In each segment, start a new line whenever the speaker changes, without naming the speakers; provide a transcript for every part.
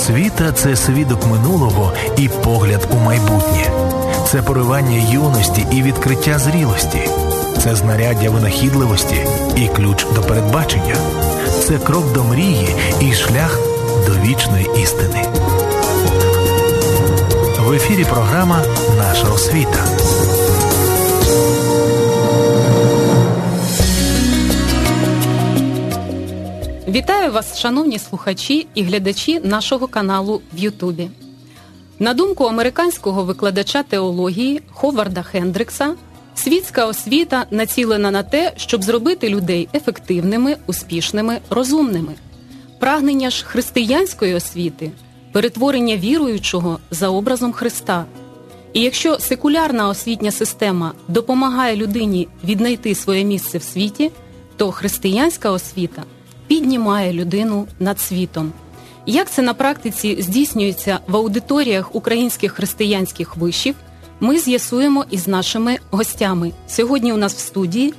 Освіта це свідок минулого і погляд у майбутнє, це поривання юності і відкриття зрілості, це знаряддя винахідливості і ключ до передбачення, це крок до мрії і шлях до вічної істини. В ефірі програма Наша освіта.
Вітаю вас, шановні слухачі і глядачі нашого каналу в Ютубі. На думку американського викладача теології Ховарда Хендрикса, світська освіта націлена на те, щоб зробити людей ефективними, успішними, розумними. Прагнення ж християнської освіти перетворення віруючого за образом Христа. І якщо секулярна освітня система допомагає людині віднайти своє місце в світі, то християнська освіта піднімає людину над світом. Як це на практиці здійснюється в аудиторіях українських християнських вишів, ми з'ясуємо із нашими гостями. Сьогодні у нас в студії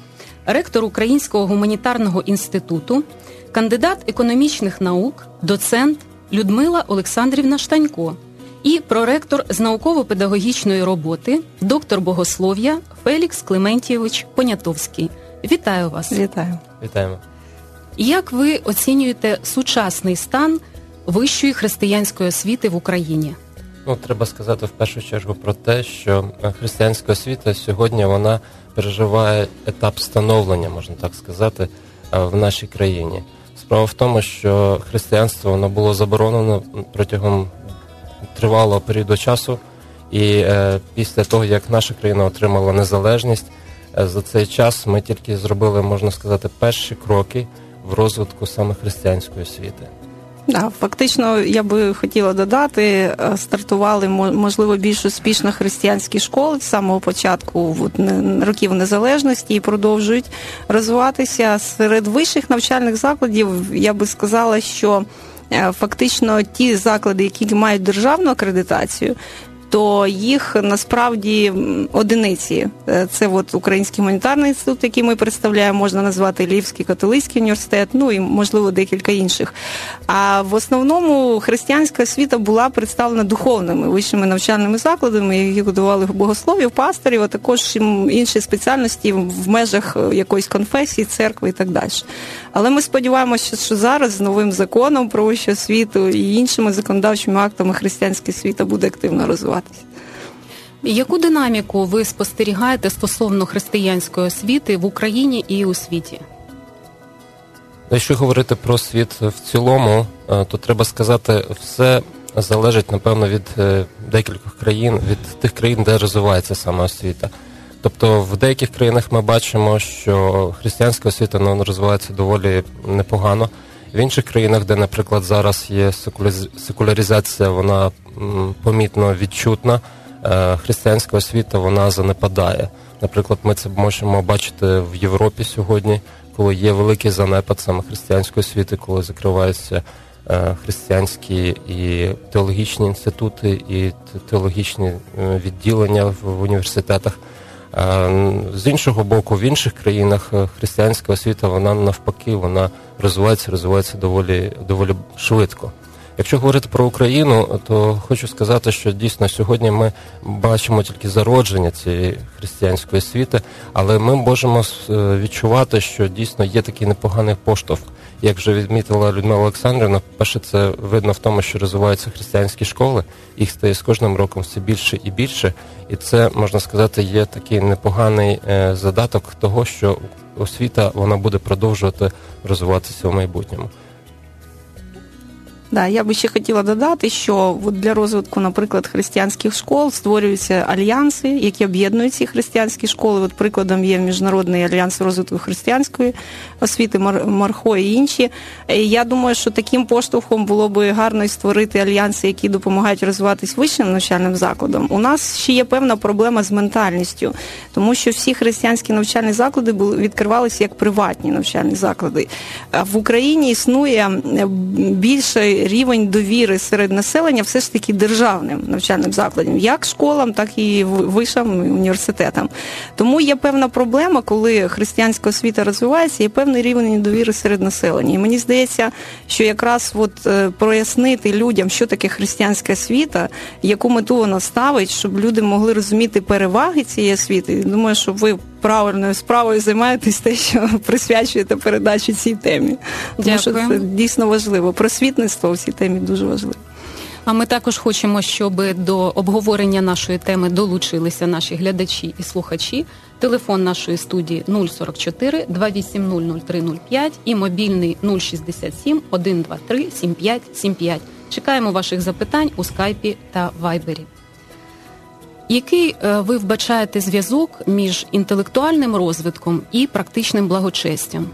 ректор Українського гуманітарного інституту, кандидат економічних наук, доцент Людмила Олександрівна Штанько і проректор з науково-педагогічної роботи, доктор богослов'я Фелікс Клементійович Понятовський. Вітаю вас!
Вітаю!
Вітаємо!
Як ви оцінюєте сучасний стан вищої християнської освіти в Україні?
Ну, треба сказати в першу чергу про те, що християнська освіта сьогодні вона переживає етап становлення, можна так сказати, в нашій країні. Справа в тому, що християнство воно було заборонено протягом тривалого періоду часу, і е, після того, як наша країна отримала незалежність, е, за цей час ми тільки зробили, можна сказати, перші кроки в розвитку саме християнської освіти.
Да, фактично, я би хотіла додати, е, стартували можливо більш успішно християнські школи з самого початку років незалежності і продовжують розвиватися серед вищих навчальних закладів. Я би сказала, що е, фактично ті заклади, які мають державну акредитацію, то їх насправді одиниці. Е, це от Український гуманітарний інститут, який ми представляємо, можна назвати Львівський католицький університет, ну і можливо декілька інших. А в основному християнська освіта була представлена духовними вищими навчальними закладами, які готували богословів, пасторів, а також інші спеціальності в межах якоїсь конфесії, церкви і так далі. Але ми сподіваємося, що зараз з новим законом про вищу освіту і іншими законодавчими актами християнська освіта буде активно розвиватися.
Яку динаміку ви спостерігаєте стосовно християнської освіти в Україні і у світі?
Якщо говорити про світ в цілому, е, то треба сказати, все залежить напевно від е, декількох країн, від тих країн, де розвивається саме освіта. Тобто в деяких країнах ми бачимо, що християнська освіта ну, розвивається доволі непогано. В інших країнах, де, наприклад, зараз є секуляризація, вона помітно відчутна. Е, християнська освіта вона занепадає. Наприклад, ми це можемо бачити в Європі сьогодні, коли є великий занепад саме християнської освіти, коли закриваються е, християнські і теологічні інститути, і теологічні е, відділення в університетах. З іншого боку, в інших країнах е, християнська освіта вона навпаки вона розвивається, розвивається доволі доволі швидко. Якщо говорити про Україну, то хочу сказати, що дійсно сьогодні ми бачимо тільки зародження цієї християнської освіти, але ми можемо е, відчувати, що дійсно є такий непоганий поштовх. Як вже відмітила Людмила Олександрівна, перше це видно в тому, що розвиваються християнські школи, їх стає з кожним роком все більше і більше, і це можна сказати є такий непоганий е, задаток того, що освіта вона буде продовжувати розвиватися в майбутньому.
Да, я би ще хотіла додати, що для розвитку, наприклад, християнських школ створюються альянси, які об'єднують ці християнські школи. От прикладом є міжнародний альянс розвитку християнської освіти, Мархо і інші. І Я думаю, що таким поштовхом було би гарно створити альянси, які допомагають розвиватись вищим навчальним закладам. У нас ще є певна проблема з ментальністю, тому що всі християнські навчальні заклади були відкривалися як приватні навчальні заклади. В Україні існує більше рівень довіри серед населення все ж таки державним навчальним закладом, як школам, так і вишам, університетам. Тому є певна проблема, коли християнська освіта розвивається, є певний рівень довіри серед населення. І мені здається, що якраз от е, прояснити людям, що таке християнська освіта, яку мету вона ставить, щоб люди могли розуміти переваги цієї освіти. Думаю, що ви правильною справою займаєтесь те, що присвячуєте передачі цій темі. Тому що це дійсно важливо. Просвітництво у цій темі дуже важливо.
А ми також хочемо, щоб до обговорення нашої теми долучилися наші глядачі і слухачі. Телефон нашої студії 044 280 0305 і мобільний 067 123 7575. Чекаємо ваших запитань у скайпі та вайбері. Який е, ви вбачаєте зв'язок між інтелектуальним розвитком і практичним благочестям?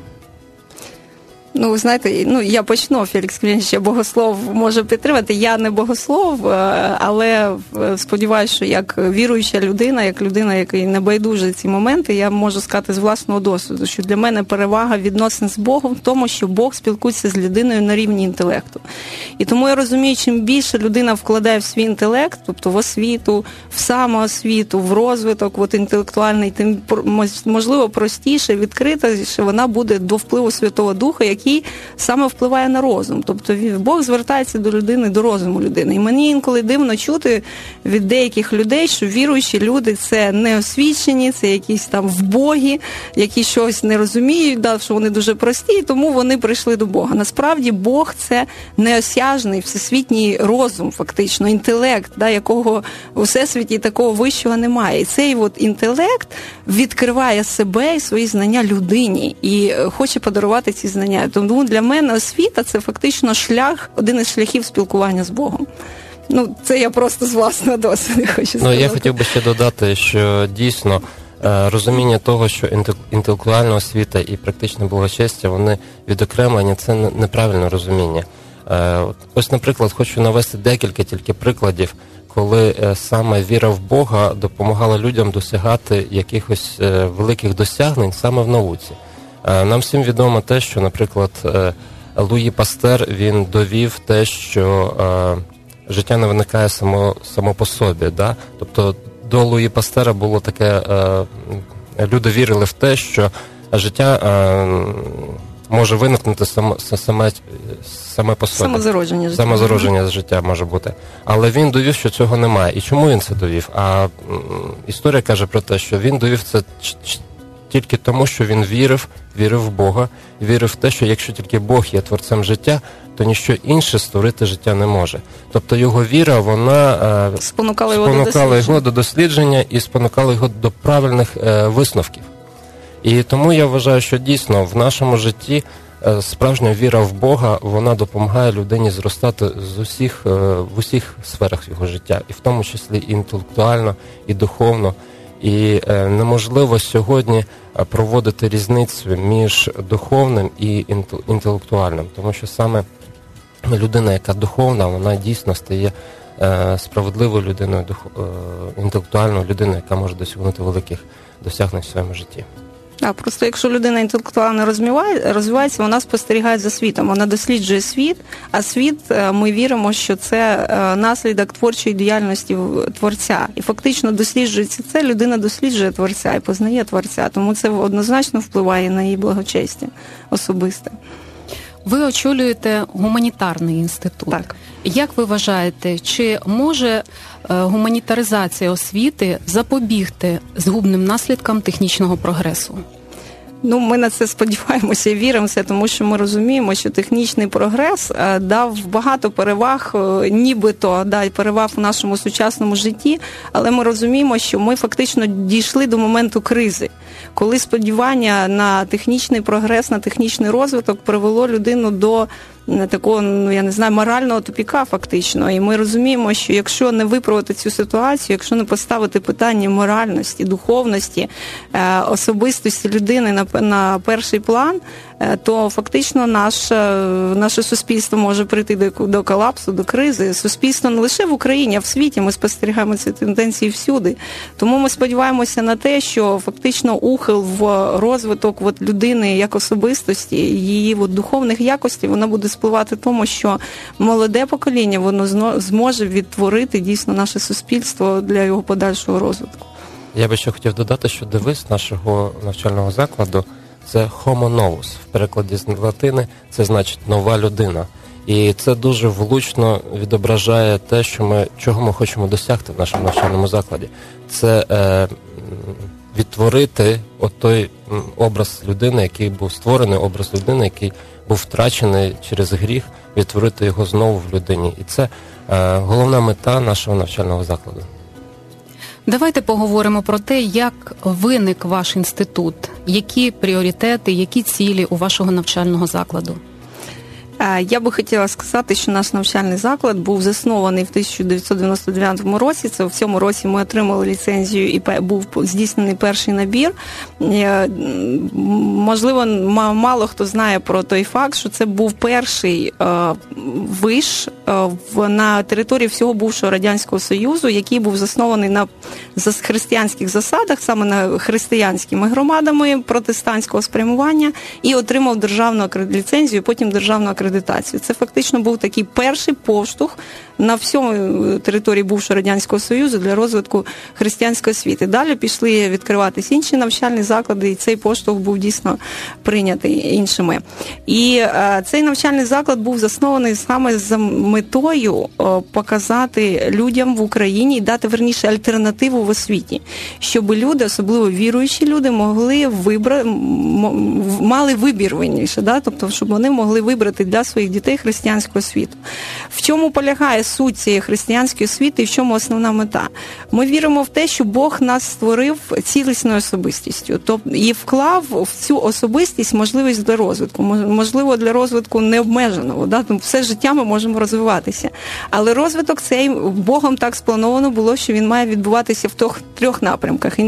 Ну, знаєте, ну я почну Фелікс Клінч, богослов може підтримати. Я не богослов, е, але е, сподіваюся, що як віруюча людина, як людина, який не байдуже ці моменти, я можу сказати з власного досвіду, що для мене перевага відносин з Богом в тому, що Бог спілкується з людиною на рівні інтелекту. І тому я розумію, чим більше людина вкладає в свій інтелект, тобто в освіту, в самоосвіту, в розвиток, от інтелектуальний, тим можливо простіше, відкритіше вона буде до впливу Святого Духа, який який саме впливає на розум. Тобто Бог звертається до людини, до розуму людини. І мені інколи дивно чути від деяких людей, що віруючі люди це не освічені, це якісь там вбогі, які щось не розуміють, да, що вони дуже прості, і тому вони прийшли до Бога. Насправді Бог це неосяжний всесвітній розум, фактично, інтелект, да, якого у всесвіті такого вищого немає. І цей от інтелект відкриває себе і свої знання людині і хоче подарувати ці знання. Тому для мене освіта це фактично шлях, один із шляхів спілкування з Богом. Ну, це я просто з власного досвіду хочу сказати.
Ну, я хотів би ще додати, що дійсно е, розуміння того, що інтелектуальна освіта і практичне благочестя, вони відокремлені, це неправильне розуміння. Е, ось, наприклад, хочу навести декілька тільки прикладів, коли е, саме віра в Бога допомагала людям досягати якихось великих досягнень саме в науці. Е, нам всім відомо те, що, наприклад, е, Луї Пастер він довів те, що е, життя не виникає само само по собі. Да? Тобто до Луї Пастера було таке, люди вірили в те, що життя може виникнути саме саме, саме по собі.
Самозародження
життя. Самозародження життя може бути. Але він довів, що цього немає. І чому він це довів? А історія каже про те, що він довів це тільки тому, що він вірив, вірив в Бога, вірив в те, що якщо тільки Бог є творцем життя, то ніщо інше створити життя не може. Тобто його віра, вона
е, спонукала, його,
спонукала до його до дослідження і спонукала його до правильних е, висновків. І тому я вважаю, що дійсно в нашому житті е, справжня віра в Бога вона допомагає людині зростати з усіх в усіх сферах його життя, і в тому числі і інтелектуально, і духовно. І е, неможливо сьогодні е, проводити різницю між духовним і інтелектуальним, тому що саме людина, яка духовна, вона дійсно стає е, справедливою людиною, інтелектуальною людиною, яка може досягнути великих досягнень в своєму житті.
Так, просто якщо людина інтелектуально розвивається, вона спостерігає за світом, вона досліджує світ, а світ е, ми віримо, що це е, наслідок творчої діяльності творця. І фактично досліджується це, людина досліджує творця і познає творця. Тому це однозначно впливає на її благочестя особисте.
Ви очолюєте гуманітарний інститут.
Так.
Як ви вважаєте, чи може е, гуманітаризація освіти запобігти згубним наслідкам технічного прогресу?
Ну, ми на це сподіваємося віримося, тому що ми розуміємо, що технічний прогрес е, дав багато переваг, е, нібито да, переваг у нашому сучасному житті. Але ми розуміємо, що ми фактично дійшли до моменту кризи, коли сподівання на технічний прогрес, на технічний розвиток привело людину до такого, ну я не знаю, морального тупіка, фактично. І ми розуміємо, що якщо не виправити цю ситуацію, якщо не поставити питання моральності, духовності, е, особистості людини на, на перший план, Е, то фактично наше наше суспільство може прийти до, до колапсу, до кризи. Суспільство не лише в Україні, а в світі. Ми спостерігаємо ці тенденції всюди. Тому ми сподіваємося на те, що фактично ухил в розвиток от, людини як особистості, її от, духовних якостей, вона буде спливати тому, що молоде покоління воно зможе відтворити дійсно наше суспільство для його подальшого розвитку.
Я би ще хотів додати, що девиз нашого навчального закладу це homo novus. в перекладі з латини це значить нова людина. І це дуже влучно відображає те, що ми чого ми хочемо досягти в нашому навчальному закладі. Це е, відтворити той образ людини, який був створений, образ людини, який був втрачений через гріх, відтворити його знову в людині. І це е, головна мета нашого навчального закладу.
Давайте поговоримо про те, як виник ваш інститут, які пріоритети, які цілі у вашого навчального закладу.
Е, я би хотіла сказати, що наш навчальний заклад був заснований в 1999 році. Це в цьому році ми отримали ліцензію і був здійснений перший набір. Е, можливо, мало хто знає про той факт, що це був перший е, виш на території всього бувшого радянського союзу, який був заснований на християнських засадах, саме на християнськими громадами протестантського спрямування, і отримав державну ліцензію, потім державну акредитацію акредитацію. Це фактично був такий перший поштовх на всьому е, території бувшого радянського союзу для розвитку християнської освіти. Далі пішли відкриватись інші навчальні заклади, і цей поштовх був дійсно прийнятий іншими. І е, цей навчальний заклад був заснований саме з метою показати людям в Україні і дати верніше альтернативу в освіті, щоб люди, особливо віруючі люди, могли вибрати мали вибір винніше, да? тобто, щоб вони могли вибрати для своїх дітей християнську освіту. В чому полягає суть цієї християнської освіти і в чому основна мета? Ми віримо в те, що Бог нас створив цілісною особистістю, тобто і вклав в цю особистість можливість для розвитку, можливо, для розвитку необмеженого. Да? Тому все життя ми можемо розвиватися. Але розвиток цей Богом так сплановано було, що він має відбуватися в трьох напрямках: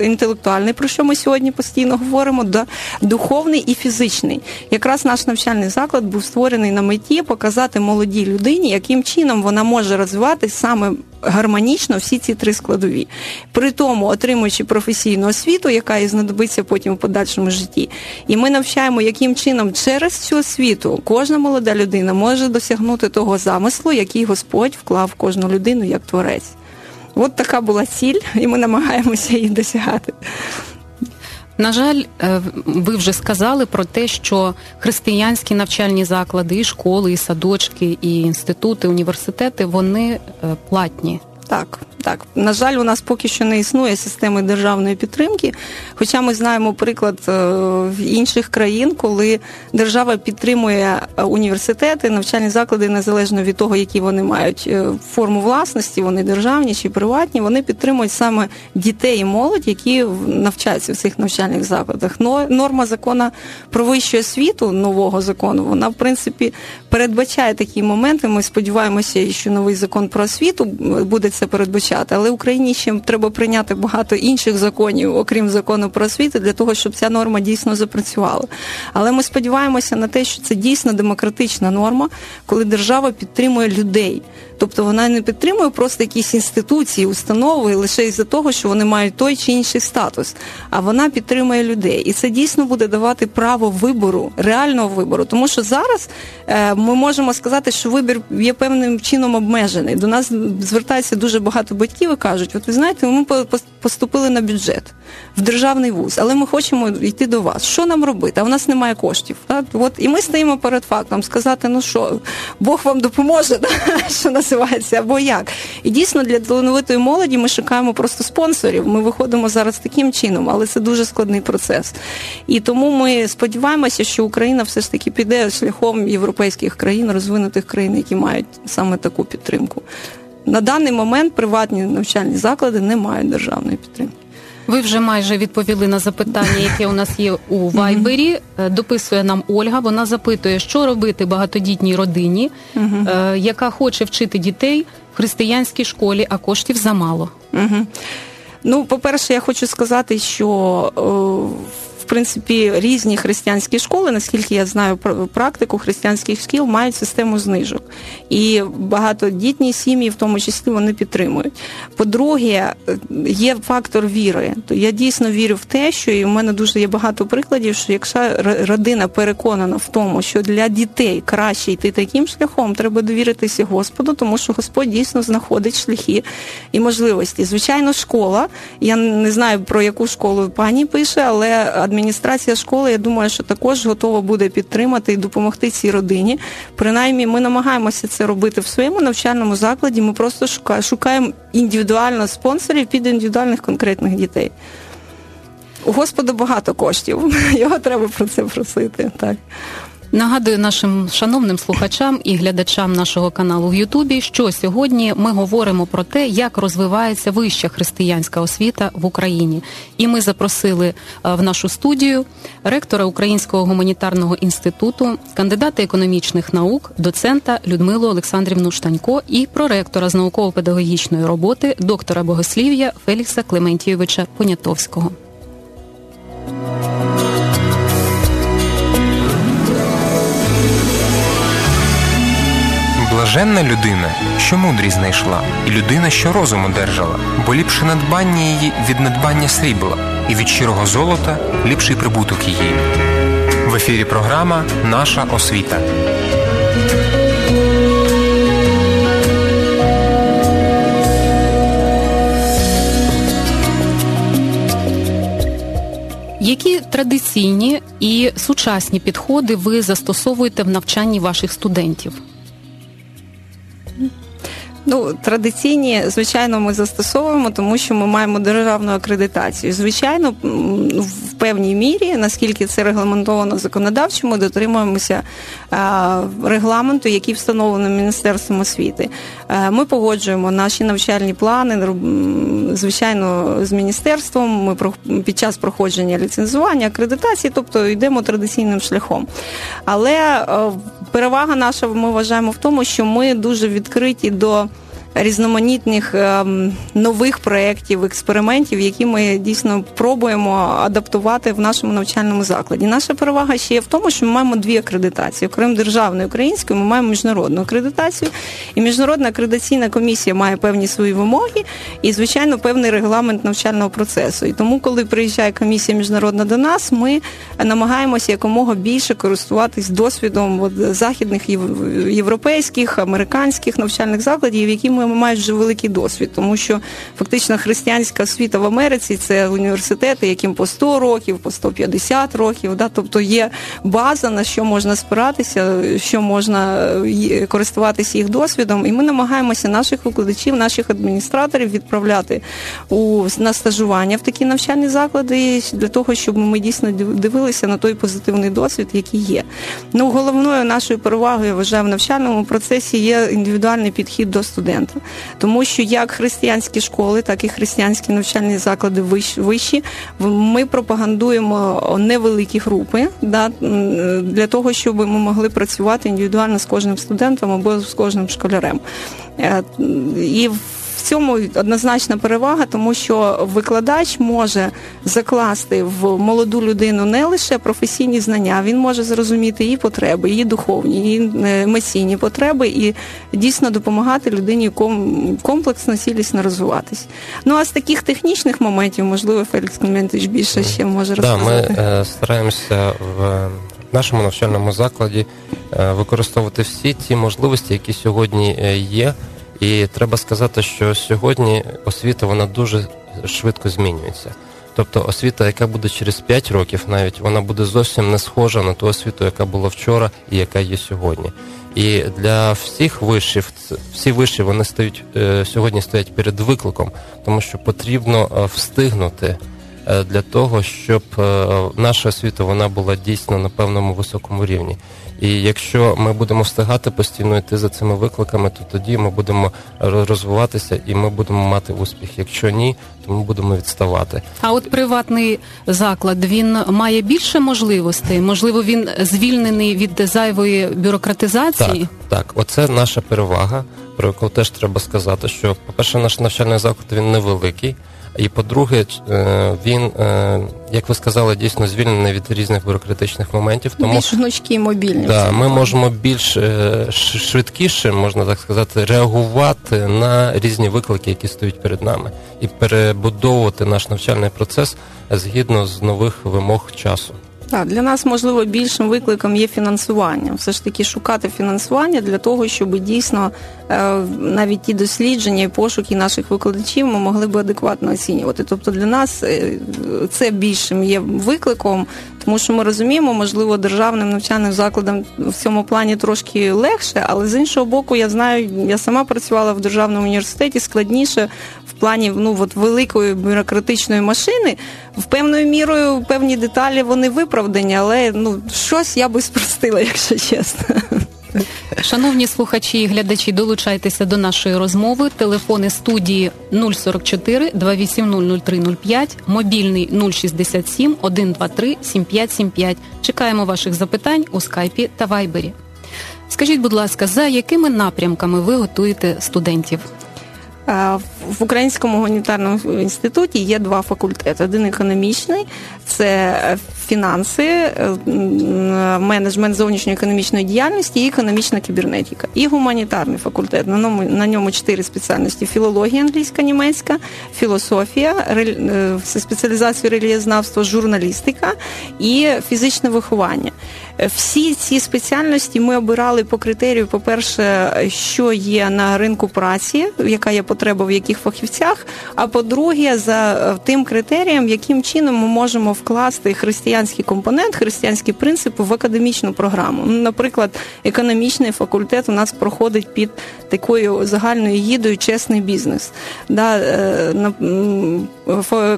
інтелектуальний, про що ми сьогодні постійно говоримо, да? духовний і фізичний. Якраз наш навчальний заклад був створений на меті показати молодій людині, яким чином вона може розвиватись саме гармонічно всі ці три складові, при тому отримуючи професійну освіту, яка і знадобиться потім в подальшому житті. І ми навчаємо, яким чином через цю освіту кожна молода людина може досягнути того замислу, який Господь вклав в кожну людину як творець. От така була ціль, і ми намагаємося її досягати.
На жаль, е, ви вже сказали про те, що християнські навчальні заклади, і школи, і садочки, і інститути, університети вони е, платні.
Так, так, на жаль, у нас поки що не існує системи державної підтримки. Хоча ми знаємо приклад е, в інших країн, коли держава підтримує е, університети, навчальні заклади незалежно від того, які вони мають е, форму власності, вони державні чи приватні, вони підтримують саме дітей і молодь, які навчаються в цих навчальних закладах. Но норма закону про вищу освіту нового закону, вона в принципі передбачає такі моменти. Ми сподіваємося, що новий закон про освіту буде це передбачати. Але Україні ще треба прийняти багато інших законів, окрім закону про освіту, для того, щоб ця норма дійсно запрацювала. Але ми сподіваємося на те, що це дійсно демократична норма, коли держава підтримує людей. Тобто вона не підтримує просто якісь інституції, установи лише із-за того, що вони мають той чи інший статус, а вона підтримує людей. І це дійсно буде давати право вибору, реального вибору. Тому що зараз е, ми можемо сказати, що вибір є певним чином обмежений. До нас звертається дуже багато батьків і кажуть: от ви знаєте, ми поступили на бюджет в державний вуз, але ми хочемо йти до вас. Що нам робити? А в нас немає коштів. Так? От і ми стоїмо перед фактом сказати: ну що, Бог вам допоможе, що називається, або як. І дійсно для талановитої молоді ми шукаємо просто спонсорів. Ми виходимо зараз таким чином, але це дуже складний процес. І тому ми сподіваємося, що Україна все ж таки піде шляхом європейських країн, розвинутих країн, які мають саме таку підтримку. На даний момент приватні навчальні заклади не мають державної підтримки.
Ви вже майже відповіли на запитання, яке у нас є у Вайбері. Е, дописує нам Ольга. Вона запитує, що робити багатодітній родині, е, яка хоче вчити дітей в християнській школі, а коштів замало.
Ну, по-перше, я хочу сказати, що принципі різні християнські школи, наскільки я знаю практику християнських шкіл, мають систему знижок. І багатодітні сім'ї, в тому числі, вони підтримують. По-друге, є фактор віри. То я дійсно вірю в те, що і в мене дуже є багато прикладів, що якщо родина переконана в тому, що для дітей краще йти таким шляхом, треба довіритися Господу, тому що Господь дійсно знаходить шляхи і можливості. Звичайно, школа. Я не знаю про яку школу пані пише, але адміністрація школи, я думаю, що також готова буде підтримати і допомогти цій родині. Принаймні, ми намагаємося це робити в своєму навчальному закладі. Ми просто шукаємо індивідуально спонсорів під індивідуальних конкретних дітей. У Господа багато коштів. Його треба про це просити. Так.
Нагадую нашим шановним слухачам і глядачам нашого каналу в Ютубі, що сьогодні ми говоримо про те, як розвивається вища християнська освіта в Україні. І ми запросили е, в нашу студію ректора Українського гуманітарного інституту, кандидата економічних наук, доцента Людмилу Олександрівну Штанько і проректора з науково-педагогічної роботи, доктора богослів'я Фелікса Клементійовича Понятовського.
Блаженна людина, що мудрість знайшла, і людина, що розум одержала, бо ліпше надбання її від надбання срібла, і від щирого золота ліпший прибуток її. В ефірі програма Наша освіта.
Які традиційні і сучасні підходи ви застосовуєте в навчанні ваших студентів?
Ну, традиційні, звичайно, ми застосовуємо, тому що ми маємо державну акредитацію. Звичайно, в певній мірі, наскільки це регламентовано законодавчо, ми дотримуємося регламенту, який встановлений Міністерством освіти. Ми погоджуємо наші навчальні плани, звичайно, з міністерством. Ми під час проходження ліцензування, акредитації, тобто йдемо традиційним шляхом. Але перевага наша, ми вважаємо в тому, що ми дуже відкриті до різноманітних ем, нових проєктів, експериментів, які ми дійсно пробуємо адаптувати в нашому навчальному закладі. Наша перевага ще є в тому, що ми маємо дві акредитації. Окрім державної української, ми маємо міжнародну акредитацію. І міжнародна акредитаційна комісія має певні свої вимоги і, звичайно, певний регламент навчального процесу. І тому, коли приїжджає комісія міжнародна до нас, ми намагаємося якомога більше користуватись досвідом от, західних європейських, американських навчальних закладів, які ми ми мають вже великий досвід, тому що фактично християнська освіта в Америці це університети, яким по 100 років, по 150 років. Да? Тобто є база, на що можна спиратися, що можна е, користуватися їх досвідом. І ми намагаємося наших викладачів, наших адміністраторів відправляти у на стажування в такі навчальні заклади для того, щоб ми дійсно дивилися на той позитивний досвід, який є. Ну головною нашою перевагою я вважаю в навчальному процесі є індивідуальний підхід до студента тому що як християнські школи, так і християнські навчальні заклади вищі, ми пропагандуємо невеликі групи да, для того, щоб ми могли працювати індивідуально з кожним студентом або з кожним школярем. Е, і в цьому однозначна перевага, тому що викладач може закласти в молоду людину не лише професійні знання, він може зрозуміти її потреби, її духовні, її е, емоційні потреби і дійсно допомагати людині комплексно, цілісно розвиватись. Ну а з таких технічних моментів, можливо, Фелікс Клементович більше ще може розказати.
Да, Ми е, стараємося в нашому навчальному закладі е, використовувати всі ті можливості, які сьогодні є. І треба сказати, що сьогодні освіта вона дуже швидко змінюється. Тобто освіта, яка буде через 5 років, навіть вона буде зовсім не схожа на ту освіту, яка була вчора і яка є сьогодні. І для всіх вишів, всі виші вони стають е, сьогодні стоять перед викликом, тому що потрібно е, встигнути е, для того, щоб наша освіта вона була дійсно на певному високому рівні. І якщо ми будемо встигати постійно йти за цими викликами, то тоді ми будемо розвиватися і ми будемо мати успіх. Якщо ні, то ми будемо відставати.
А от приватний заклад він має більше можливостей? Можливо, він звільнений від зайвої бюрократизації?
Так, так, оце наша перевага, про яку теж треба сказати. Що, по перше, наш навчальний заклад він невеликий. І по-друге, е, він, е, як ви сказали, дійсно звільнений від різних бюрократичних моментів.
Тому більш гнучкі мобільні.
Да, ми можемо більш швидкіше, можна так сказати, реагувати на різні виклики, які стоять перед нами, і перебудовувати наш навчальний процес згідно з нових вимог часу.
Так, для нас можливо більшим викликом є фінансування. Все ж таки шукати фінансування для того, щоб дійсно е, навіть ті дослідження і пошуки наших викладачів ми могли би адекватно оцінювати. Тобто для нас е, це більшим є викликом, тому що ми розуміємо, можливо, державним навчальним закладам в цьому плані трошки легше, але з іншого боку, я знаю, я сама працювала в державному університеті складніше плані ну от великої бюрократичної машини. В певною мірою певні деталі вони виправдані, але ну щось я би спростила, якщо чесно.
Шановні слухачі і глядачі, долучайтеся до нашої розмови. Телефони студії 044 280 0305, мобільний 067 123 7575. Чекаємо ваших запитань у скайпі та вайбері. Скажіть, будь ласка, за якими напрямками ви готуєте студентів?
В Українському гуманітарному інституті є два факультети: один економічний це фінанси, е, менеджмент зовнішньої економічної діяльності і економічна кібернетика. І гуманітарний факультет. На ньому на ньому чотири спеціальності: філологія, англійська, німецька, філософія, е, спеціалізація релієзнавства, журналістика і фізичне виховання. Всі ці спеціальності ми обирали по критерію, по-перше, що є на ринку праці, яка є потреба в яких фахівцях. А по-друге, за тим критерієм, яким чином ми можемо вкласти християнський компонент, християнські принципи в академічну програму. Ну, Наприклад, економічний факультет у нас проходить під такою загальною їдою чесний бізнес. Да, е,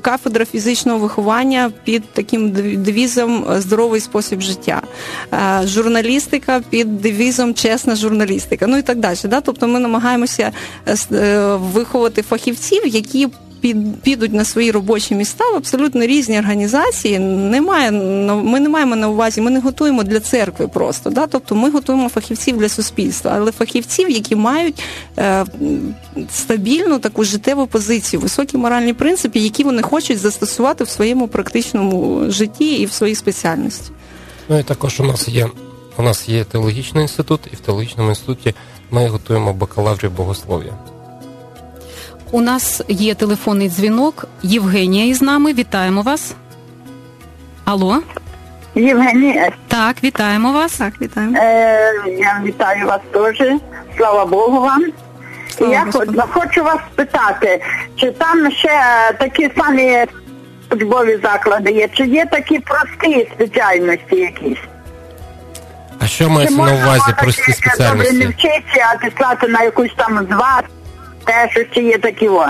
Кафедра фізичного виховання під таким девізом здоровий спосіб життя. Е, журналістика під девізом чесна журналістика, ну і так далі. Да? Тобто ми намагаємося е, е, виховати фахівців, які підуть на свої робочі міста в абсолютно різні організації. Немає ми не маємо на увазі, ми не готуємо для церкви просто. Да? Тобто ми готуємо фахівців для суспільства, але фахівців, які мають е, стабільну таку життєву позицію, високі моральні принципи, які вони хочуть застосувати в своєму практичному житті і в своїй спеціальності.
Ну і також у нас є у нас є теологічний інститут, і в теологічному інституті ми готуємо бакалаврів богослов'я.
У нас є телефонний дзвінок. Євгенія із нами. Вітаємо вас. Алло.
Євгенія.
Так, вітаємо вас.
Так, вітаємо.
Е, Я вітаю вас теж. Слава Богу вам. Слава я Господи. хочу вас спитати, чи там ще такі самі учбові заклади є, чи є такі прості спеціальності якісь?
А що мається на увазі прості спеціальності?
Не вчитися, а післати на якусь там два, те, що чи є такі о.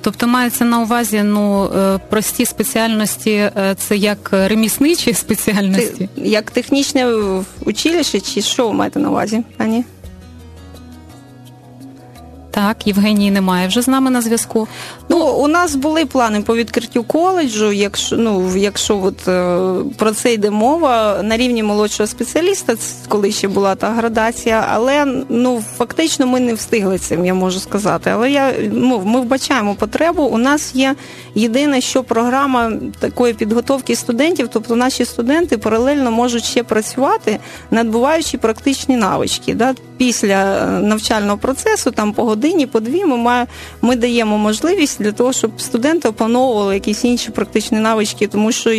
Тобто мається на увазі ну е, прості спеціальності, е, це як ремісничі спеціальності?
Як технічне училище, чи що ви маєте на увазі, Ані?
Так, Євгенії немає вже з нами на зв'язку.
Ну, у нас були плани по відкриттю коледжу. Якщо ну, якщо от е, про це йде мова на рівні молодшого спеціаліста, коли ще була та градація, але ну фактично ми не встигли цим, я можу сказати. Але я ну, ми вбачаємо потребу. У нас є єдине, що програма такої підготовки студентів, тобто наші студенти паралельно можуть ще працювати, надбуваючи практичні навички. Да? Після е, навчального процесу, там по годині, по дві, ми має, ми даємо можливість для того, щоб студенти опановували якісь інші практичні навички, тому що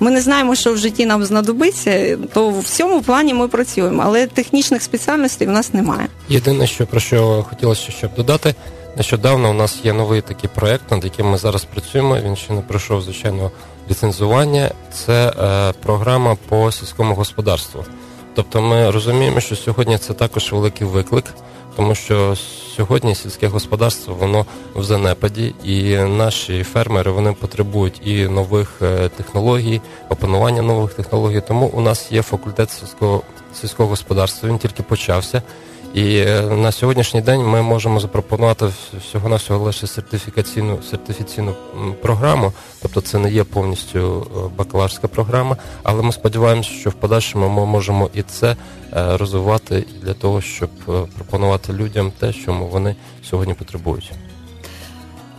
ми не знаємо, що в житті нам знадобиться, то в цьому плані ми працюємо, але технічних спеціальностей в нас немає.
Єдине, що про що хотілося щоб додати. Нещодавно у нас є новий такий проект, над яким ми зараз працюємо. Він ще не пройшов звичайно ліцензування. Це е, програма по сільському господарству. Тобто ми розуміємо, що сьогодні це також великий виклик, тому що сьогодні сільське господарство воно в занепаді, і наші фермери вони потребують і нових е, технологій, опанування нових технологій. Тому у нас є факультет сільського сільського господарства. Він тільки почався. І е, на сьогоднішній день ми можемо запропонувати всього на всього лише сертифікаційну сертифіційну програму, тобто це не є повністю е, бакалаврська програма, але ми сподіваємося, що в подальшому ми можемо і це е, розвивати для того, щоб пропонувати людям те, чому вони сьогодні потребують.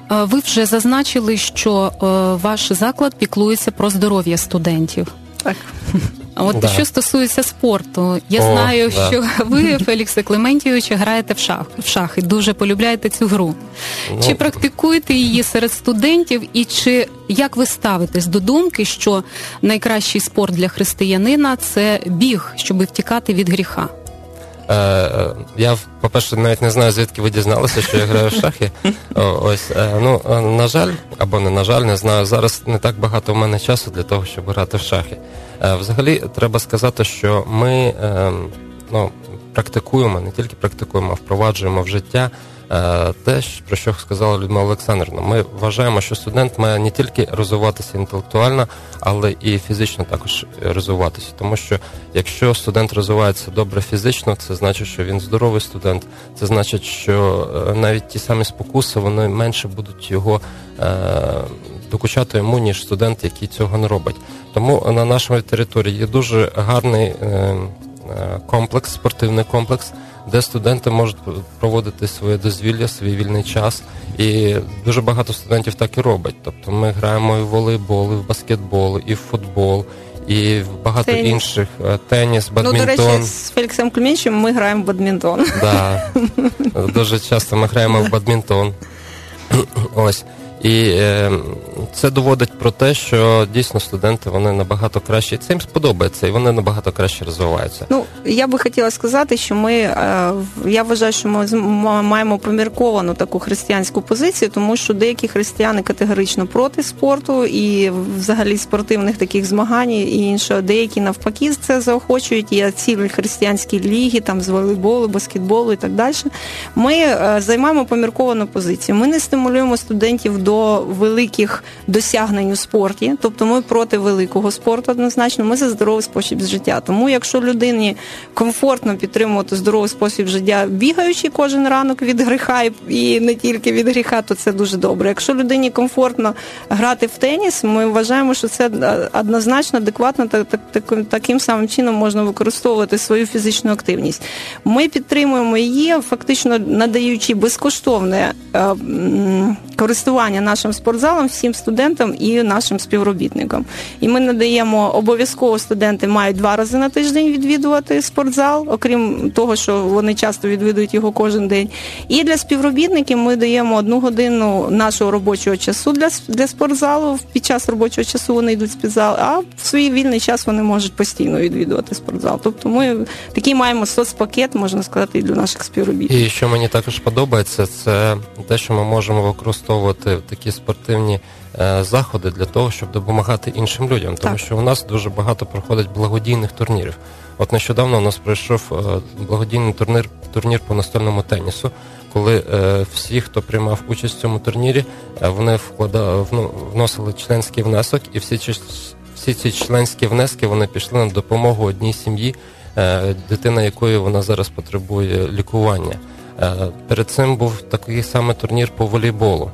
ви вже зазначили, що ваш заклад піклується про здоров'я студентів.
Так.
А от да. що стосується спорту, я О, знаю, да. що ви, Фелікс Клементійович, граєте в шах в шахи, дуже полюбляєте цю гру. Ну, чи практикуєте її серед студентів, і чи як ви ставитесь до думки, що найкращий спорт для християнина це біг, щоб втікати від гріха?
Е, е, я, по-перше, навіть не знаю, звідки ви дізналися, що я граю в шахи. Ось, е, ну, на жаль, або не на жаль, не знаю. Зараз не так багато в мене часу для того, щоб грати в шахи. Взагалі, треба сказати, що ми ну, практикуємо, не тільки практикуємо, а впроваджуємо в життя Е, те, про що сказала Людмила Олександрівна, ми вважаємо, що студент має не тільки розвиватися інтелектуально, але і фізично також розвиватися. Тому що якщо студент розвивається добре фізично, це значить, що він здоровий студент. Це значить, що е, навіть ті самі спокуси вони менше будуть його е, докучати йому, ніж студент, який цього не робить. Тому на нашій території є дуже гарний комплекс, спортивний комплекс де студенти можуть проводити своє дозвілля, свій вільний час. І дуже багато студентів так і робить. Тобто ми граємо і в волейбол, і в баскетбол, і в футбол. І в багато теніс. інших е, теніс, бадмінтон.
Ну, до речі, з Феліксом Клімінчем ми граємо в бадмінтон.
Да. Дуже часто ми граємо в бадмінтон. Ось. І е, це доводить про те, що дійсно студенти вони набагато краще це їм сподобається, і вони набагато краще розвиваються.
Ну я би хотіла сказати, що ми е, я вважаю, що ми маємо помірковану таку християнську позицію, тому що деякі християни категорично проти спорту і взагалі спортивних таких змагань і іншого. Деякі навпаки це заохочують. Є цілі християнські ліги, там з волейболу, баскетболу і так далі. Ми е, займаємо помірковану позицію. Ми не стимулюємо студентів до до великих досягнень у спорті, тобто ми проти великого спорту однозначно. Ми за здоровий спосіб життя. Тому, якщо людині комфортно підтримувати здоровий спосіб життя, бігаючи кожен ранок від гріха і не тільки від гріха, то це дуже добре. Якщо людині комфортно грати в теніс, ми вважаємо, що це однозначно адекватно так, таким самим чином можна використовувати свою фізичну активність. Ми підтримуємо її, фактично надаючи безкоштовне е, користування нашим спортзалом, всім студентам і нашим співробітникам. І ми надаємо обов'язково студенти мають два рази на тиждень відвідувати спортзал, окрім того, що вони часто відвідують його кожен день. І для співробітників ми даємо одну годину нашого робочого часу для для спортзалу. Під час робочого часу вони йдуть в спортзал, а в свій вільний час вони можуть постійно відвідувати спортзал. Тобто ми такий маємо соцпакет, можна сказати, і для наших співробітників.
І що мені також подобається, це те, що ми можемо використовувати такі спортивні е, заходи для того, щоб допомагати іншим людям, тому так. що у нас дуже багато проходить благодійних турнірів. От нещодавно у нас пройшов е, благодійний турнір турнір по настольному тенісу, коли е, всі, хто приймав участь в цьому турнірі, е, вони вкладали, вносили членський внесок, і всі всі ці членські внески вони пішли на допомогу одній сім'ї, е, дитина якої вона зараз потребує лікування. Перед цим був такий самий турнір по волейболу.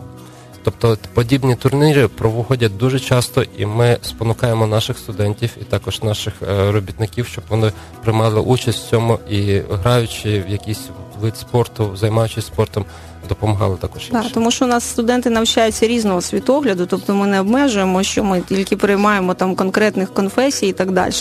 Тобто подібні турніри проводять дуже часто, і ми спонукаємо наших студентів і також наших е, робітників, щоб вони приймали участь в цьому і граючи в якийсь вид спорту, займаючись спортом, допомагали також.
Так, тому що у нас студенти навчаються різного світогляду, тобто ми не обмежуємо, що ми тільки приймаємо там конкретних конфесій і так далі.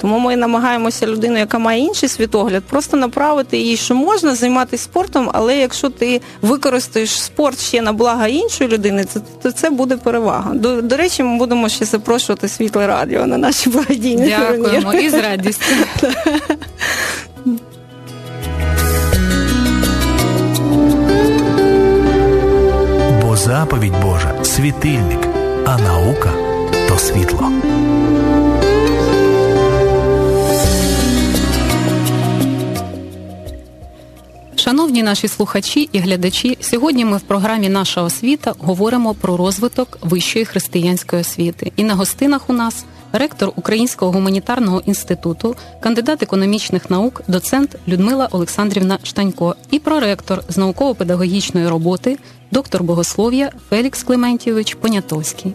Тому ми намагаємося людину, яка має інший світогляд, просто направити її, що можна займатися спортом, але якщо ти використаєш спорт ще на благо іншої людини, то це буде перевага. До, до речі, ми будемо ще запрошувати світле радіо на наші благодійні.
Дякуємо і з радістю.
заповідь Божа світильник, а наука то світло.
Шановні наші слухачі і глядачі, сьогодні ми в програмі Наша освіта говоримо про розвиток вищої християнської освіти. І на гостинах у нас ректор Українського гуманітарного інституту, кандидат економічних наук, доцент Людмила Олександрівна Штанько і проректор з науково-педагогічної роботи, доктор богослов'я Фелікс Клементійович Понятовський.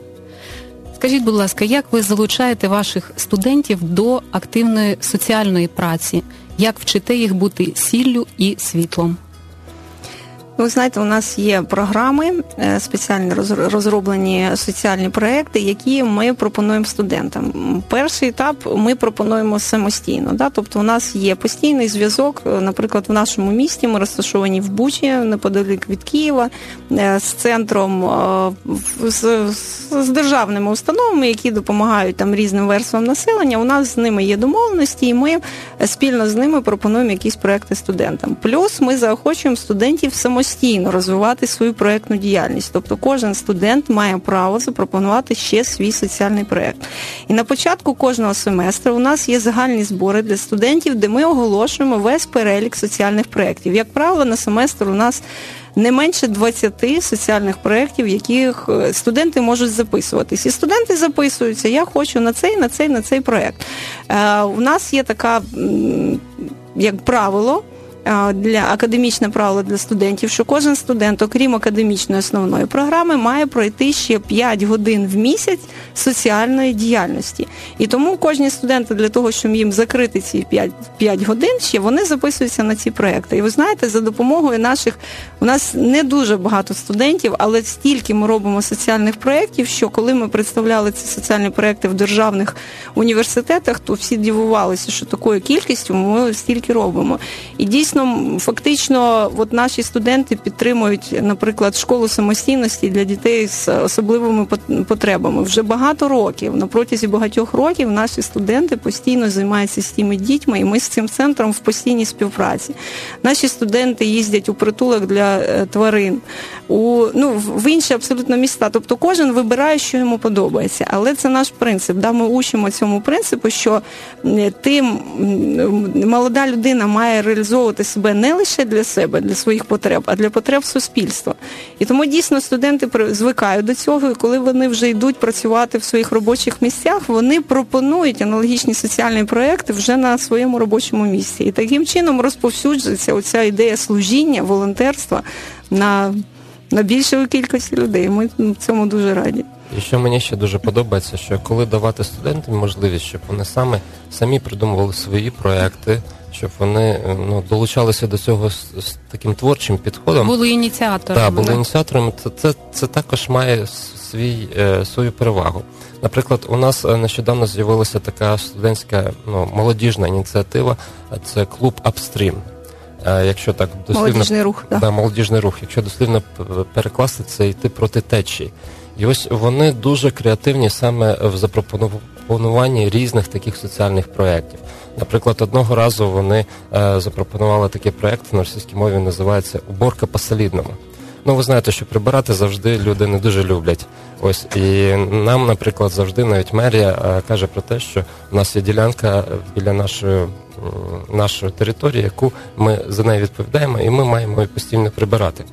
Скажіть, будь ласка, як ви залучаєте ваших студентів до активної соціальної праці? Як вчите їх бути сіллю і світлом?
Ви знаєте, у нас є програми, е, спеціально розроблені соціальні проекти, які ми пропонуємо студентам. Перший етап ми пропонуємо самостійно. Да? Тобто, у нас є постійний зв'язок. Наприклад, в нашому місті ми розташовані в Бучі, неподалік від Києва, е, з центром з, з державними установами, які допомагають там різним верствам населення. У нас з ними є домовленості, і ми спільно з ними пропонуємо якісь проекти студентам. Плюс ми заохочуємо студентів самостійно розвивати свою проектну діяльність. Тобто кожен студент має право запропонувати ще свій соціальний проект. І на початку кожного семестру у нас є загальні збори для студентів, де ми оголошуємо весь перелік соціальних проєктів. Як правило, на семестр у нас не менше 20 соціальних проєктів, яких е, студенти можуть записуватись. І студенти записуються. Я хочу на цей, на цей, на цей проєкт. Е, у нас є така як правило для академічне правило для студентів, що кожен студент, окрім академічної основної програми, має пройти ще 5 годин в місяць соціальної діяльності. І тому кожні студенти для того, щоб їм закрити ці 5, 5 годин, ще вони записуються на ці проекти. І ви знаєте, за допомогою наших у нас не дуже багато студентів, але стільки ми робимо соціальних проєктів, що коли ми представляли ці соціальні проекти в державних університетах, то всі дивувалися, що такою кількістю ми стільки робимо. І дійсно дійсно фактично, от наші студенти підтримують, наприклад, школу самостійності для дітей з особливими потребами. Вже багато років, на протязі багатьох років, наші студенти постійно займаються з тими дітьми, і ми з цим центром в постійній співпраці. Наші студенти їздять у притулок для е, тварин, у ну в інші абсолютно міста. Тобто кожен вибирає, що йому подобається. Але це наш принцип. Да, Ми учимо цьому принципу, що тим молода людина має реалізовувати себе не лише для себе, для своїх потреб, а для потреб суспільства. І тому дійсно студенти звикають до цього, і коли вони вже йдуть працювати в своїх робочих місцях, вони пропонують аналогічні соціальні проекти вже на своєму робочому місці. І таким чином розповсюджується оця ідея служіння, волонтерства на, на більшої кількості людей. Ми цьому дуже раді.
І що мені ще дуже подобається, що коли давати студентам можливість, щоб вони саме самі придумували свої проекти щоб вони е, ну, долучалися до цього з, з таким творчим підходом.
Були ініціаторами.
Так, були ініціаторами. Це, це, це також має свій, е, свою перевагу. Наприклад, у нас е, нещодавно з'явилася така студентська ну, молодіжна ініціатива, це клуб Апстрім. Якщо так дослівно
молодіжний рух,
да. Да, молодіжний рух, якщо дослівно перекласти це йти проти течії. І ось вони дуже креативні саме в запропонуванні різних таких соціальних проєктів. Наприклад, одного разу вони е, запропонували такий проєкт на російській мові, називається Уборка по солідному. Ну, ви знаєте, що прибирати завжди люди не дуже люблять. Ось і нам, наприклад, завжди навіть мерія е, каже про те, що в нас є ділянка біля нашої нашої території, яку ми за нею відповідаємо, і ми маємо постійно прибирати.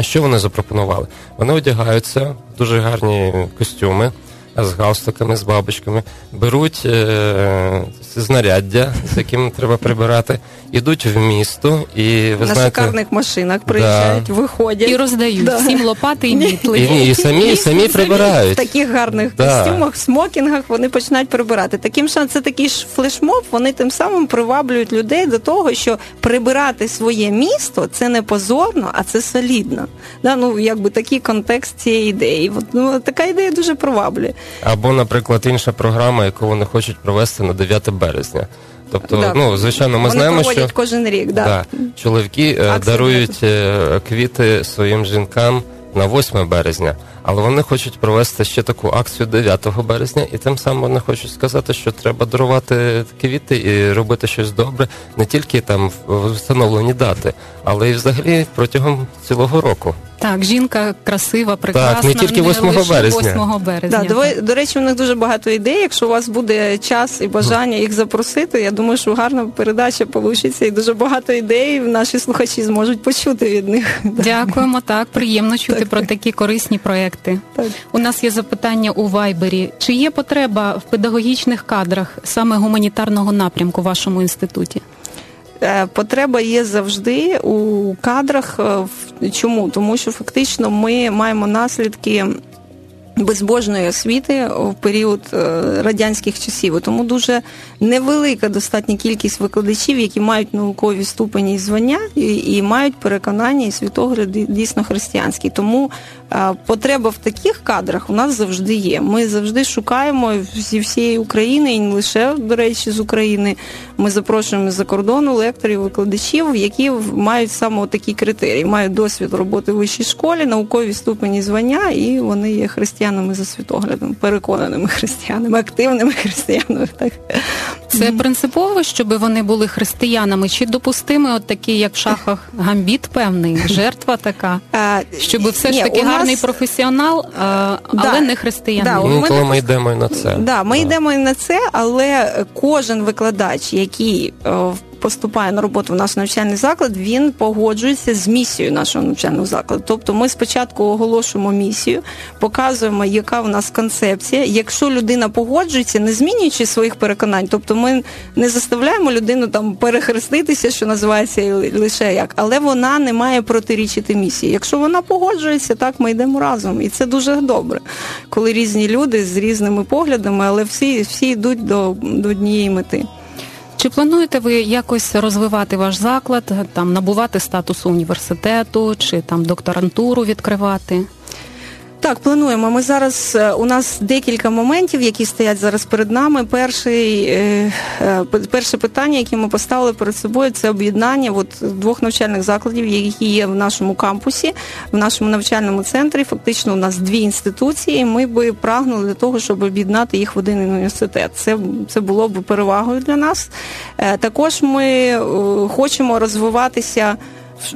Що вони запропонували? Вони одягаються дуже гарні костюми з галстуками, з бабочками, беруть е, знаряддя, з яким треба прибирати, ідуть в місто і ви
на
знаєте,
шикарних машинах приїжджають, да. виходять
і роздають да. всім лопати і мітли.
І, і самі і самі прибирають
в таких гарних да. костюмах, смокінгах. Вони починають прибирати. Таким шансом це такий ж флешмоб. Вони тим самим приваблюють людей до того, що прибирати своє місто це не позорно, а це солідно. Да, ну якби такий контекст цієї ідеї. От, ну така ідея дуже приваблює.
Або, наприклад, інша програма, яку вони хочуть провести на 9 березня. Тобто, да. ну звичайно, ми
вони
знаємо,
що кожен рік, да.
да чоловіки Акцент. Дарують е, квіти своїм жінкам на 8 березня, але вони хочуть провести ще таку акцію 9 березня, і тим самим вони хочуть сказати, що треба дарувати квіти і робити щось добре не тільки там в встановлені дати, але й взагалі протягом цілого року.
Так, жінка красива, прекрасна.
Так, не тільки 8 березня.
8 березня.
Да, до, до речі, у них дуже багато ідей. Якщо у вас буде час і бажання їх запросити, я думаю, що гарна передача вийде, і дуже багато ідей наші слухачі зможуть почути від них.
Дякуємо, так. Приємно чути так, про такі корисні проекти. Так. У нас є запитання у Вайбері. Чи є потреба в педагогічних кадрах саме гуманітарного напрямку в вашому інституті?
Е, потреба є завжди у кадрах. Е, чому? Тому що фактично ми маємо наслідки безбожної освіти в період е, радянських часів. Тому дуже невелика достатня кількість викладачів, які мають наукові ступені і звання і, і мають переконання і світогляд дійсно християнський. Тому потреба в таких кадрах у нас завжди є. Ми завжди шукаємо зі всієї України і не лише, до речі, з України. Ми запрошуємо з-за кордону лекторів, викладачів, які мають саме такі критерії, мають досвід роботи в вищій школі, наукові ступені звання, і вони є християнами за світоглядом, переконаними християнами, активними християнами. Так
це принципово, щоб вони були християнами, чи допустими, от такі, як в шахах, гамбіт певний, жертва така, щоб все ж таки гарний професіонал, але не християнин.
Ну, коли ми йдемо на це.
Да, Ми йдемо і на це, але кожен викладач, який е, поступає на роботу в наш навчальний заклад, він погоджується з місією нашого навчального закладу. Тобто ми спочатку оголошуємо місію, показуємо, яка в нас концепція. Якщо людина погоджується, не змінюючи своїх переконань, тобто ми не заставляємо людину там перехреститися, що називається лише як, але вона не має протирічити місії. Якщо вона погоджується, так ми йдемо разом, і це дуже добре, коли різні люди з різними поглядами, але всі, всі йдуть до, до однієї мети.
Чи плануєте ви якось розвивати ваш заклад, там набувати статусу університету, чи там докторантуру відкривати?
Так, плануємо. Ми зараз е, у нас декілька моментів, які стоять зараз перед нами. Перший, е, е, Перше питання, яке ми поставили перед собою, це об'єднання от, двох навчальних закладів, які є в нашому кампусі, в нашому навчальному центрі. Фактично, у нас дві інституції. Ми би прагнули для того, щоб об'єднати їх в один університет. Це це було б перевагою для нас. Також ми хочемо розвиватися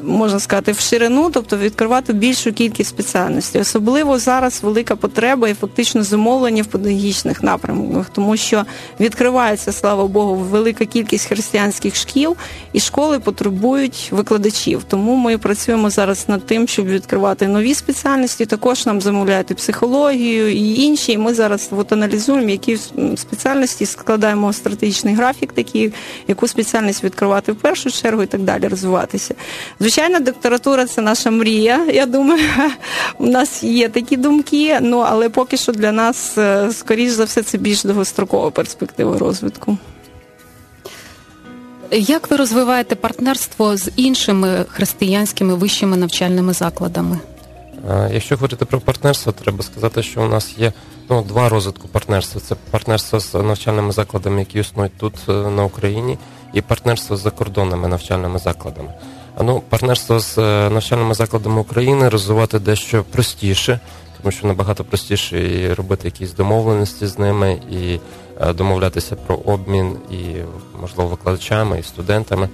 можна сказати, в ширину, тобто відкривати більшу кількість спеціальностей. Особливо зараз велика потреба і фактично замовлення в педагогічних напрямках, тому що відкривається, слава Богу, велика кількість християнських шкіл, і школи потребують викладачів. Тому ми працюємо зараз над тим, щоб відкривати нові спеціальності. Також нам замовляють і психологію і інші. І Ми зараз от аналізуємо, які спеціальності складаємо стратегічний графік, такий, яку спеціальність відкривати в першу чергу і так далі розвиватися. Звичайно, докторатура це наша мрія. Я думаю, у нас є такі думки, ну але поки що для нас, е, скоріш за все, це більш довгострокова перспектива розвитку.
Як ви розвиваєте партнерство з іншими християнськими вищими навчальними закладами?
Якщо говорити про партнерство, треба сказати, що у нас є ну, два розвитку партнерства: це партнерство з навчальними закладами, які існують тут е, на Україні, і партнерство з закордонними навчальними закладами. Ну, партнерство з е, навчальними закладами України розвивати дещо простіше, тому що набагато простіше і робити якісь домовленості з ними, і е, домовлятися про обмін, і можливо викладачами і студентами.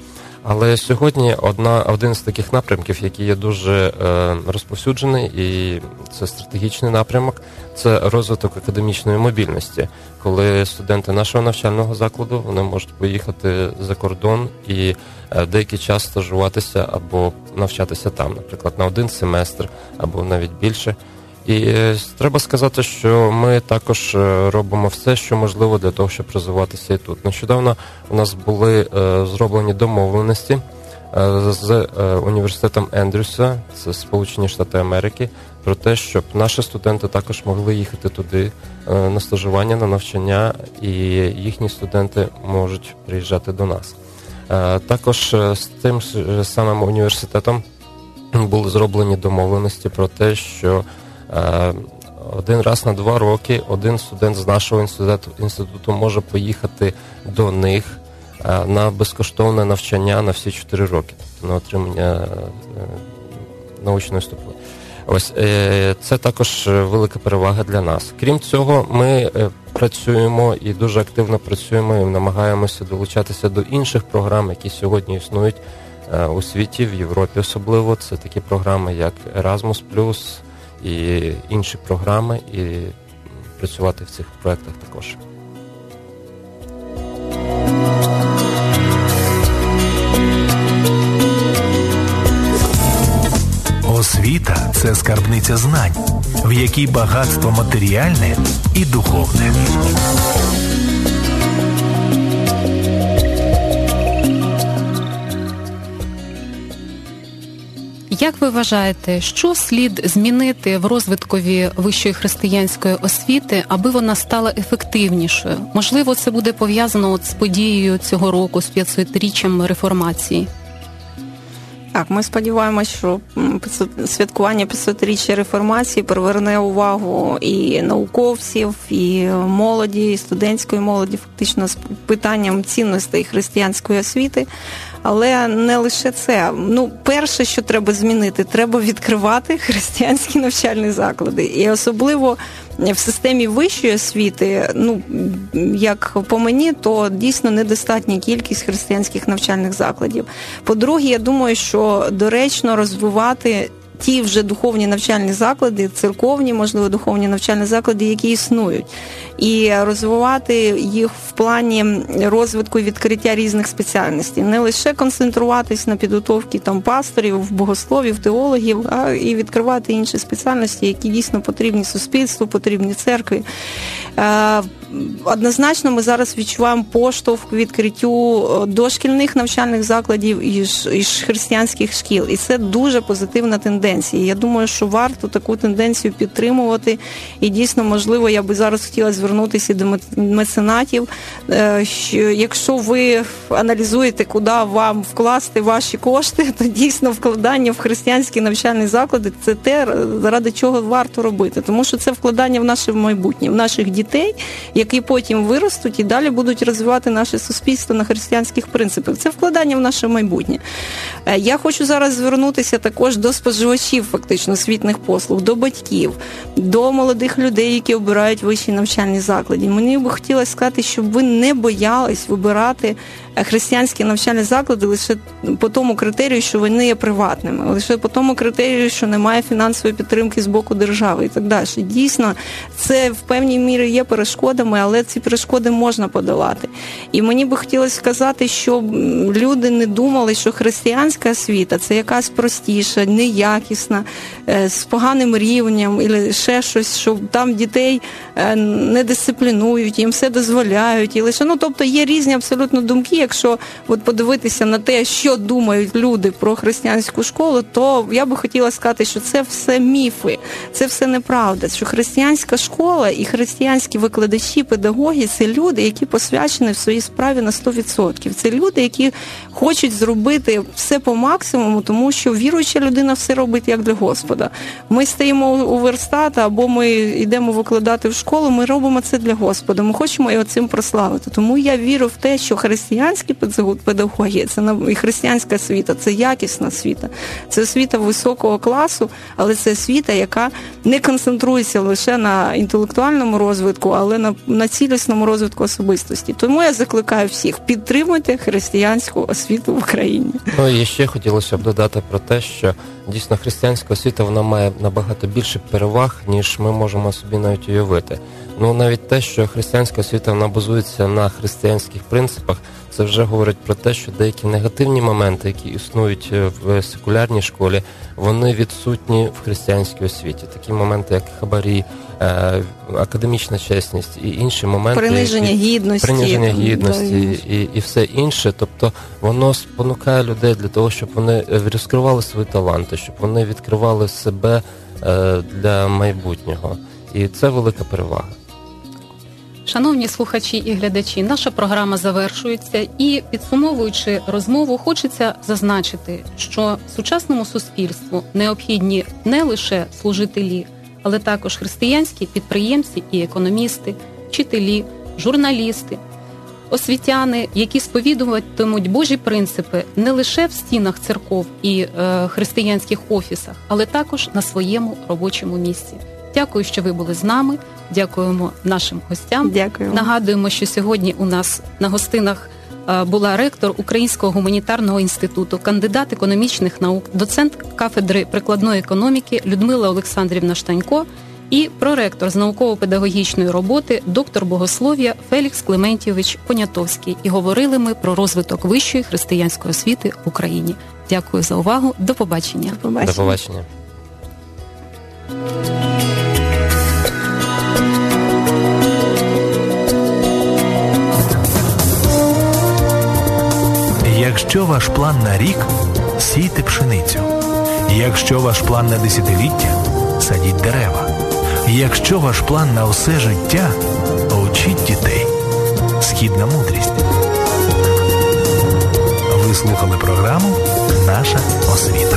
Але сьогодні одна один з таких напрямків, який є дуже е, розповсюджений, і це стратегічний напрямок, це розвиток академічної мобільності, коли студенти нашого навчального закладу вони можуть поїхати за кордон і е, деякий час стажуватися або навчатися там, наприклад, на один семестр або навіть більше. І е, треба сказати, що ми також е, робимо все, що можливо для того, щоб розвиватися і тут. Нещодавно у нас були е, зроблені домовленості з університетом Ендрюса, це Сполучені Штати Америки, про те, щоб наші студенти також могли їхати туди на стажування, на навчання, і їхні студенти можуть приїжджати до нас. Також з тим самим університетом були зроблені домовленості про те, що один раз на два роки один студент з нашого інституту інституту може поїхати до них е, на безкоштовне навчання на всі чотири роки, тобто на отримання е, научної ступені. Ось це також велика перевага для нас. Крім цього, ми працюємо і дуже активно працюємо і намагаємося долучатися до інших програм, які сьогодні існують у світі, в Європі особливо. Це такі програми, як Erasmus+, і інші програми, і працювати в цих проєктах також.
Освіта це скарбниця знань, в якій багатство матеріальне і духовне.
Як ви вважаєте, що слід змінити в розвиткові вищої християнської освіти, аби вона стала ефективнішою? Можливо, це буде пов'язано от з подією цього року з 500-річчям реформації?
Так, ми сподіваємося, що святкування 500-річчя реформації приверне увагу і науковців, і молоді, і студентської молоді, фактично з питанням цінностей християнської освіти. Але не лише це. Ну, перше, що треба змінити, треба відкривати християнські навчальні заклади, і особливо в системі вищої освіти, ну як по мені, то дійсно недостатня кількість християнських навчальних закладів. По-друге, я думаю, що доречно розвивати ті вже духовні навчальні заклади, церковні, можливо, духовні навчальні заклади, які існують, і розвивати їх в плані розвитку і відкриття різних спеціальностей, не лише концентруватись на підготовці там пасторів, богословів, теологів, а і відкривати інші спеціальності, які дійсно потрібні суспільству, потрібні церкві. Е, однозначно, ми зараз відчуваємо поштовх відкриттю е, дошкільних навчальних закладів і християнських шкіл, і це дуже позитивна тенденція. Я думаю, що варто таку тенденцію підтримувати. І дійсно, можливо, я би зараз хотіла звернутися до меценатів. Е, що Якщо ви аналізуєте, куди вам вкласти ваші кошти, то дійсно вкладання в християнські навчальні заклади це те, заради чого варто робити, тому що це вкладання в наше майбутнє, в наших дітей які потім виростуть і далі будуть розвивати наше суспільство на християнських принципах. Це вкладання в наше майбутнє. Е, я хочу зараз звернутися також до споживачів, фактично освітних послуг, до батьків, до молодих людей, які обирають вищі навчальні заклади. Мені би хотілося сказати, щоб ви не боялись вибирати християнські навчальні заклади лише по тому критерію, що вони є приватними, лише по тому критерію, що немає фінансової підтримки з боку держави і так далі. Дійсно, це в певній мірі є перешкодами, але ці перешкоди можна подолати. І мені би хотілося сказати, щоб люди не думали, що християнська освіта це якась простіша, неякісна, е, з поганим рівнем, і ще щось, що там дітей е, не дисциплінують, їм все дозволяють. І лише ну, тобто є різні абсолютно думки якщо от подивитися на те, що думають люди про християнську школу, то я би хотіла сказати, що це все міфи, це все неправда. Що християнська школа і християнські викладачі, педагоги це люди, які посвячені в своїй справі на 100%. Це люди, які хочуть зробити все по максимуму, тому що віруюча людина все робить як для Господа. Ми стаємо у верстат, або ми йдемо викладати в школу. Ми робимо це для Господа. Ми хочемо його цим прославити. Тому я вірю в те, що християн християнські педагоги, це і християнська освіта, це якісна освіта, це освіта високого класу, але це освіта, яка не концентрується лише на інтелектуальному розвитку, але на на цілісному розвитку особистості. Тому я закликаю всіх підтримуйте християнську освіту в Україні.
Ну і ще хотілося б додати про те, що дійсно християнська освіта вона має набагато більше переваг, ніж ми можемо собі навіть уявити. Ну навіть те, що християнська освіта вона базується на християнських принципах, це вже говорить про те, що деякі негативні моменти, які існують е, в секулярній школі, вони відсутні в християнській освіті. Такі моменти, як хабарі, е, академічна чесність і інші моменти
приниження
які,
гідності,
приниження гідності і, і все інше. Тобто воно спонукає людей для того, щоб вони е, розкривали свої таланти, щоб вони відкривали себе для майбутнього, і це велика перевага.
Шановні слухачі і глядачі, наша програма завершується, і підсумовуючи розмову, хочеться зазначити, що сучасному суспільству необхідні не лише служителі, але також християнські підприємці і економісти, вчителі, журналісти, освітяни, які сповідуватимуть Божі принципи не лише в стінах церков і е, християнських офісах, але також на своєму робочому місці. Дякую, що ви були з нами. Дякуємо нашим гостям.
Дякую.
Нагадуємо, що сьогодні у нас на гостинах е, була ректор Українського гуманітарного інституту, кандидат економічних наук, доцент кафедри прикладної економіки Людмила Олександрівна Штанько і проректор з науково-педагогічної роботи, доктор богослов'я Фелікс Клементівич Понятовський. І говорили ми про розвиток вищої християнської освіти в Україні. Дякую за увагу. До побачення.
До побачення. До побачення.
Якщо ваш план на рік сійте пшеницю. Якщо ваш план на десятиліття, садіть дерева. Якщо ваш план на усе життя, учіть дітей. Східна мудрість. Ви слухали програму Наша освіта.